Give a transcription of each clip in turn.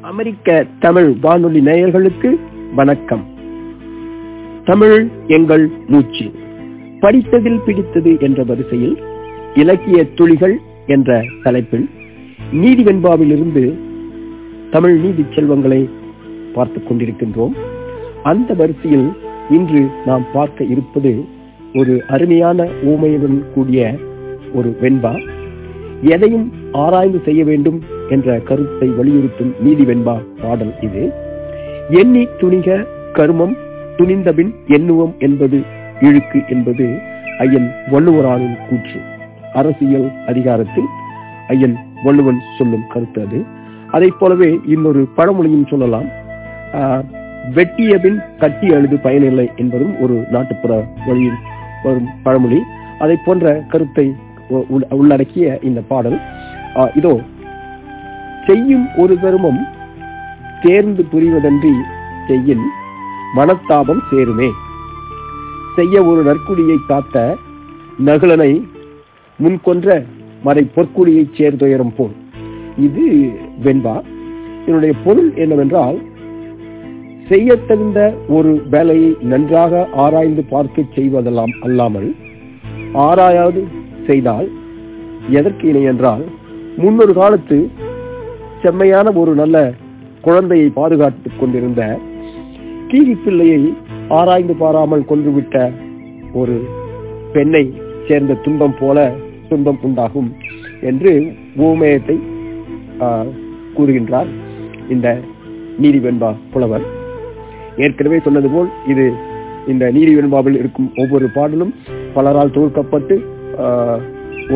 அமெரிக்க தமிழ் வானொலி நேயர்களுக்கு வணக்கம். தமிழ் எங்கள் மூச்சு. படித்ததில் பிடித்தது என்ற வரிசையில் இலக்கிய துளிகள் என்ற தலைப்பில் நீதி வெண்பாவிலிருந்து தமிழ் நீதி செல்வங்களை பார்த்துக் கொண்டிருக்கின்றோம். அந்த வரிசையில் இன்று நாம் பார்க்க இருப்பது ஒரு அருமையான ஊமையுடன் கூடிய ஒரு வெண்பா. எதையும் ஆராய்ந்து செய்ய வேண்டும் என்ற கருத்தை வலியுறுத்தும் நீதி வெண்பா பாடல் இது. எண்ணி துணிக கருமம் துணிந்தபின் எண்ணுவம் என்பது இழுக்கு என்பது ஐயன் வள்ளுவரானின் கூற்று. அரசியல் அதிகாரத்தில் ஐயன் வள்ளுவன் சொல்லும் கருத்து அது. அதை போலவே இன்னொரு பழமொழியும் சொல்லலாம். வெட்டிய பின் கட்டி அழுது பயனில்லை என்பதும் ஒரு நாட்டுப்புற வழியில் வரும் பழமொழி. அதை போன்ற கருத்தை உள்ளடக்கிய இந்த பாடல். இதோ செய்யும் ஒரு தருமம் தேர்ந்து புரிவதன்றி செய்யின் மனத்தாபம் சேருமே. செய்ய ஒரு நற்குடியை காத்த நகுலனை முன்கொன்ற மறை பொற்குடியை சேர்ந்துயரும் போல். இது வெண்பா இதனுடைய பொருள் என்னவென்றால் செய்ய தகுந்த ஒரு வேலையை நன்றாக ஆராய்ந்து பார்க்க செய்வதெல்லாம் அல்லாமல் ஆராயாது செய்தால் எதற்கு இணை என்றால் முன்னொரு காலத்து செம்மையான ஒரு நல்ல குழந்தையை பாதுகாத்துக் கொண்டிருந்த கீரி பிள்ளையை ஆராய்ந்து பாராமல் கொன்றுவிட்ட ஒரு பெண்ணை சேர்ந்த துன்பம் போல துன்பம் உண்டாகும் என்று ஓமயத்தை கூறுகின்றார் இந்த நீதிவெண்பா புலவர். ஏற்கனவே சொன்னது போல் இது இந்த நீதிவெண்பாவில் இருக்கும் ஒவ்வொரு பாடலும் பலரால் தொகுக்கப்பட்டு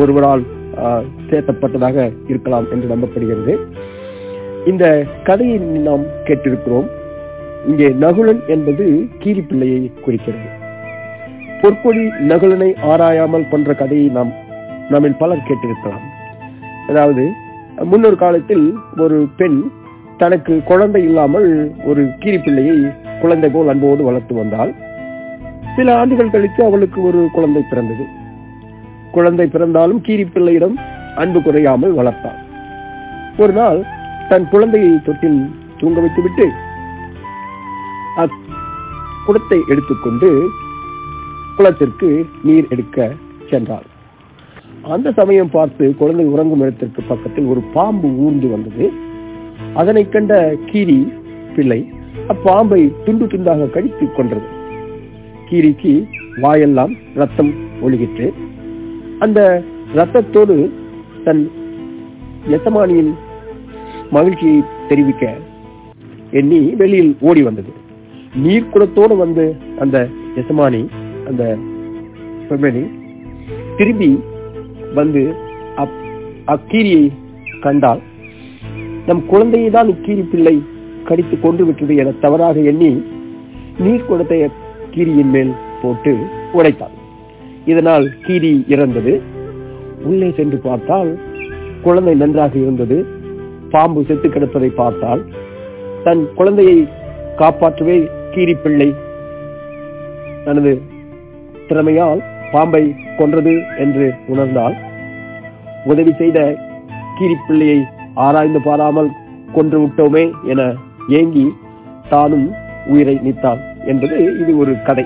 ஒருவரால் சேர்த்தப்பட்டதாக இருக்கலாம் என்று நம்பப்படுகிறது. இந்த கதையை நாம் கேட்டிருக்கிறோம். இங்கே நகுலன் என்பது கீரிப்பிள்ளையை குறிக்கிறது. பொற்கொடி நகுலனை ஆராயாமல் கொன்ற கதையை நாம் நம்மில் பலர் கேட்டிருக்கலாம். அதாவது முன்னொரு காலத்தில் ஒரு பெண் தனக்கு குழந்தை இல்லாமல் ஒரு கீரிப்பிள்ளையை குழந்தை போல் அன்போடு வளர்த்து வந்தால் சில ஆண்டுகள் கழித்து அவளுக்கு ஒரு குழந்தை பிறந்தது. குழந்தை பிறந்தாலும் கீரிப்பிள்ளையிடம் அன்பு குறையாமல் வளர்த்தாள். ஒரு நாள் தன் குழந்தையை தொட்டில் தூங்க வைத்துவிட்டு குடத்தை எடுத்துக்கொண்டு குளத்திற்கு நீர் எடுக்க சென்றாள். அந்த சமயம் பார்த்து குழந்தை உறங்கும் இடத்திற்கு பக்கத்தில் ஒரு பாம்பு ஊர்ந்து வந்தது. அதனை கண்ட கீரி பிள்ளை அப்பாம்பை துண்டு துண்டாக கழித்துக் கொன்றது. கீரிக்கு வாயெல்லாம் ரத்தம் ஒழுகிற்று. அந்த ரத்தத்தோடு தன் எசமானியின் மகிழ்ச்சியை தெரிவிக்க எண்ணி வெளியில் ஓடி வந்தது. நீர்க்குடத்தோடு வந்து அந்த எசமானி அந்த பெண்மணி திரும்பி வந்து அக்கீரியை கண்டால் நம் குழந்தையை தான் இக்கீரி பிள்ளை கடித்து கொண்டு விட்டது என தவறாக எண்ணி நீர்க்குடத்தை கீரியின் மேல் போட்டு உடைத்தாள். இதனால் கீரி இறந்தது. உள்ளே சென்று பார்த்தால் குழந்தை நன்றாக இருந்தது. பாம்பு செத்து கிடப்பதை பார்த்தால் தன் குழந்தையை காப்பாற்றவே கீரி பிள்ளை தனது திறமையால் பாம்பை கொன்றது என்று உணர்ந்தால் உதவி செய்த கீரி பிள்ளையை ஆராய்ந்து பாராமல் கொன்று விட்டோமே என ஏங்கி தானும் உயிரை நீத்தான் என்பது இது ஒரு கதை.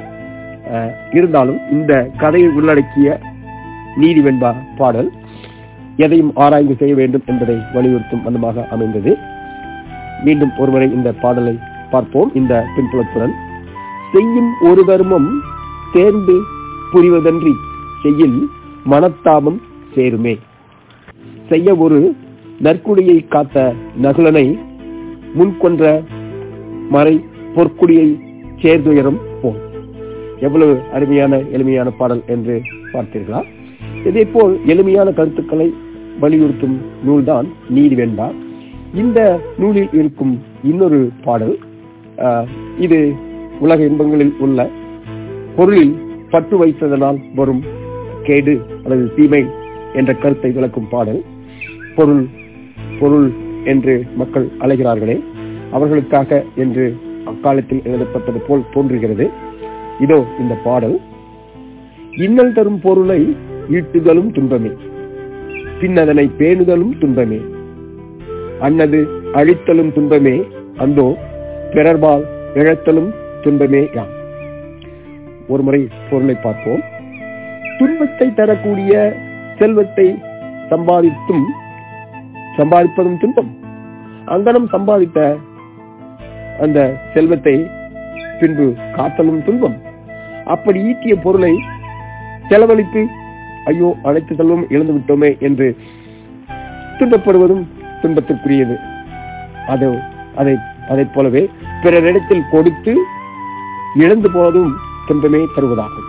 இருந்தாலும் இந்த கதையை உள்ளடக்கிய நீதி பாடல் எதையும் ஆராய்ந்து செய்ய வேண்டும் என்பதை வலியுறுத்தும் வண்ணமாக அமைந்தது. மீண்டும் ஒருமுறை இந்த பாடலை பார்ப்போம். இந்த பின்புலத்துடன். செய்யும் ஒரு தர்மம் தேர்ந்து புரிவதன்றி செய்யில் மனத்தாபம் சேருமே. செய்ய ஒரு நற்குடியை காத்த நகுலனை முன்கொன்ற மறை பொற்குடியை சேர்ந்துயரும் போல். எவ்வளவு அருமையான எளிமையான பாடல் என்று பார்த்தீர்களா? இதே போல் எளிமையான கருத்துக்களை வலியுறுத்தும் நூல்தான் நீதி வேண்டா. இந்த நூலில் இருக்கும் இன்னொரு பாடல் இது உலக இன்பங்களில் உள்ள பொருளில் பற்று வைத்ததனால் வரும் கேடு அல்லது தீமை என்ற கருத்தை விளக்கும் பாடல். பொருள் பொருள் என்று மக்கள் அழைகிறார்களே அவர்களுக்காக என்று அக்காலத்தில் எழுதப்பட்டது போல் தோன்றுகிறது. இதோ இந்த பாடல். இன்னல் தரும் பொருளை ஈட்டுதலும் துன்பமே. பின் அதனை பேணுதலும் துன்பமே. அன்னது அழித்தலும் துன்பமே அந்தோ பிறர்பால் இழத்தலும் துன்பமே யாம். ஒரு முறை பொருளை பார்ப்போம். துன்பத்தை தரக்கூடிய செல்வத்தை சம்பாதித்தும் சம்பாதிப்பதும் துன்பம். அங்கனம் சம்பாதித்த அந்த செல்வத்தை பின்பு காத்தலும் துன்பம். அப்படி ஈட்டிய பொருளை செலவழித்து ஐயோ அனைத்து செல்வம் இழந்து விட்டோமே என்று துன்பப்படுவதும் துன்பத்திற்குரியது. அது அதை அதைப் போலவே பிறரிடத்தில் கொடுத்து இழந்து போவதும் துன்பமே தருவதாகும்.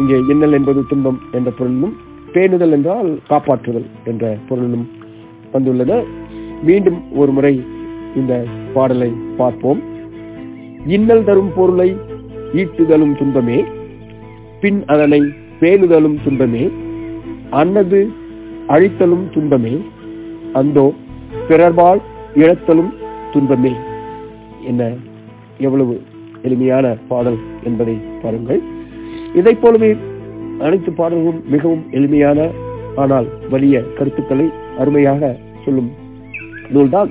இங்கே இன்னல் என்பது துன்பம் என்ற பொருளிலும் பேணுதல் என்றால் காப்பாற்றுதல் என்ற பொருளிலும் வந்துள்ளன மீண்டும் ஒரு முறை இந்த பாடலை பார்ப்போம். இன்னல் தரும் பொருளை ஈட்டுதலும் துன்பமே பின் அதனை பேணுதலும் துன்பமே அன்னது அழித்தலும் துன்பமே அந்தோ பிறர்பால் இழத்தலும் துன்பமே என்ன எவ்வளவு எளிமையான பாடல் என்பதை பாருங்கள். இதைப் போலவே அனைத்து பாடல்களும் மிகவும் எளிமையான ஆனால் வலிய கருத்துக்களை அருமையாக சொல்லும் நூல்தான்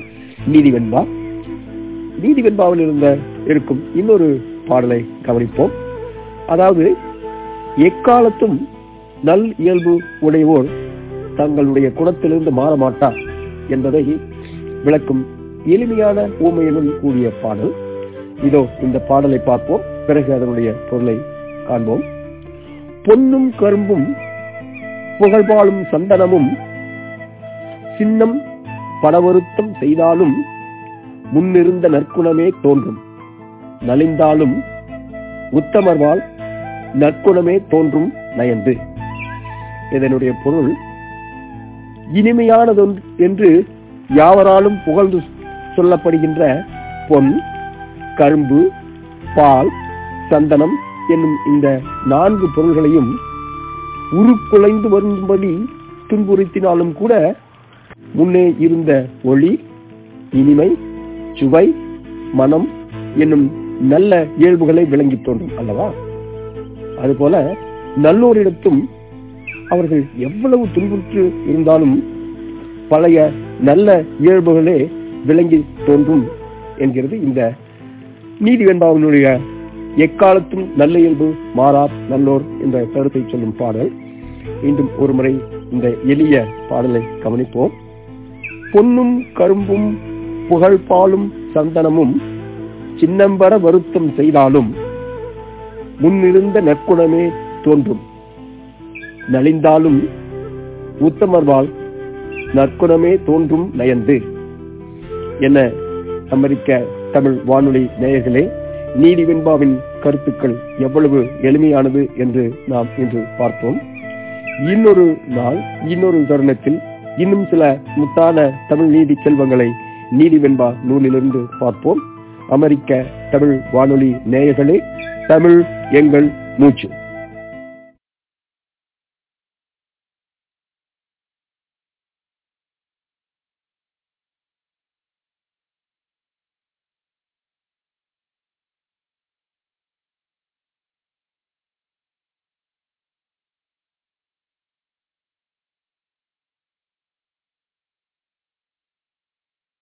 நீதிவெண்பா. நீதிவெண்பாவில் இருந்த இருக்கும் இன்னொரு பாடலை கவனிப்போம். அதாவது எக்காலத்தும் நல் இயல்பு உடையவோர் தங்களுடைய குணத்திலிருந்து மாற மாட்டார் என்பதை விளக்கும் எளிமையான ஊமையுடன் கூடிய பாடல். இதோ இந்த பாடலை பார்ப்போம். பிறகு அதனுடைய பொருளை காண்போம். பொன்னும் கரும்பும் புகழ்பாலும் சந்தனமும் சின்னம் படவருத்தம் செய்தாலும் முன்னிருந்த நற்குணமே தோன்றும். நலிந்தாலும் உத்தமர்வால் நற்குணமே தோன்றும் நயந்து. இதனுடைய பொருள் இனிமையானது என்று யாவராலும் புகழ்ந்து சொல்லப்படுகின்ற பொன் கரும்பு பால் சந்தனம் என்னும் இந்த நான்கு பொருள்களையும் உருக்குலைந்து வரும்படி துன்புறுத்தினாலும் கூட முன்னே இருந்த ஒளி இனிமை சுவை மனம் என்னும் நல்ல இயல்புகளை விளங்கி தோன்றும் அல்லவா? அதுபோல நல்லோரிடத்தும் அவர்கள் எவ்வளவு துன்புற்று இருந்தாலும் பழைய நல்ல இயல்புகளே விளங்கி தோன்றும் என்கிறது இந்த நீதி வெண்பாவினுடைய எக்காலத்தும் நல்ல இயல்பு மாறார் நல்லோர் என்ற கருத்தை சொல்லும் பாடல். மீண்டும் ஒரு முறை இந்த எளிய பாடலை கவனிப்போம். பொன்னும் கரும்பும் புகழ்பாலும் சந்தனமும் சின்னம்பர வருத்தம் செய்தாலும் முன்னிருந்த நற்குணமே தோன்றும். நலிந்தாலும் உத்தமர்வால் நற்குணமே தோன்றும் நயந்து. என அமெரிக்க தமிழ் வானொலி நேயர்களே நீதி வெண்பாவின் கருத்துக்கள் எவ்வளவு எளிமையானது என்று நாம் இன்று பார்த்தோம் இன்னொரு நாள் இன்னொரு தருணத்தில் இன்னும் சில முத்தான தமிழ் நீதி செல்வங்களை நீதி வெண்பா நூலிலிருந்து பார்ப்போம். அமெரிக்க தமிழ் வானொலி நேயர்களே தமிழ் எங்கள் மூச்சு.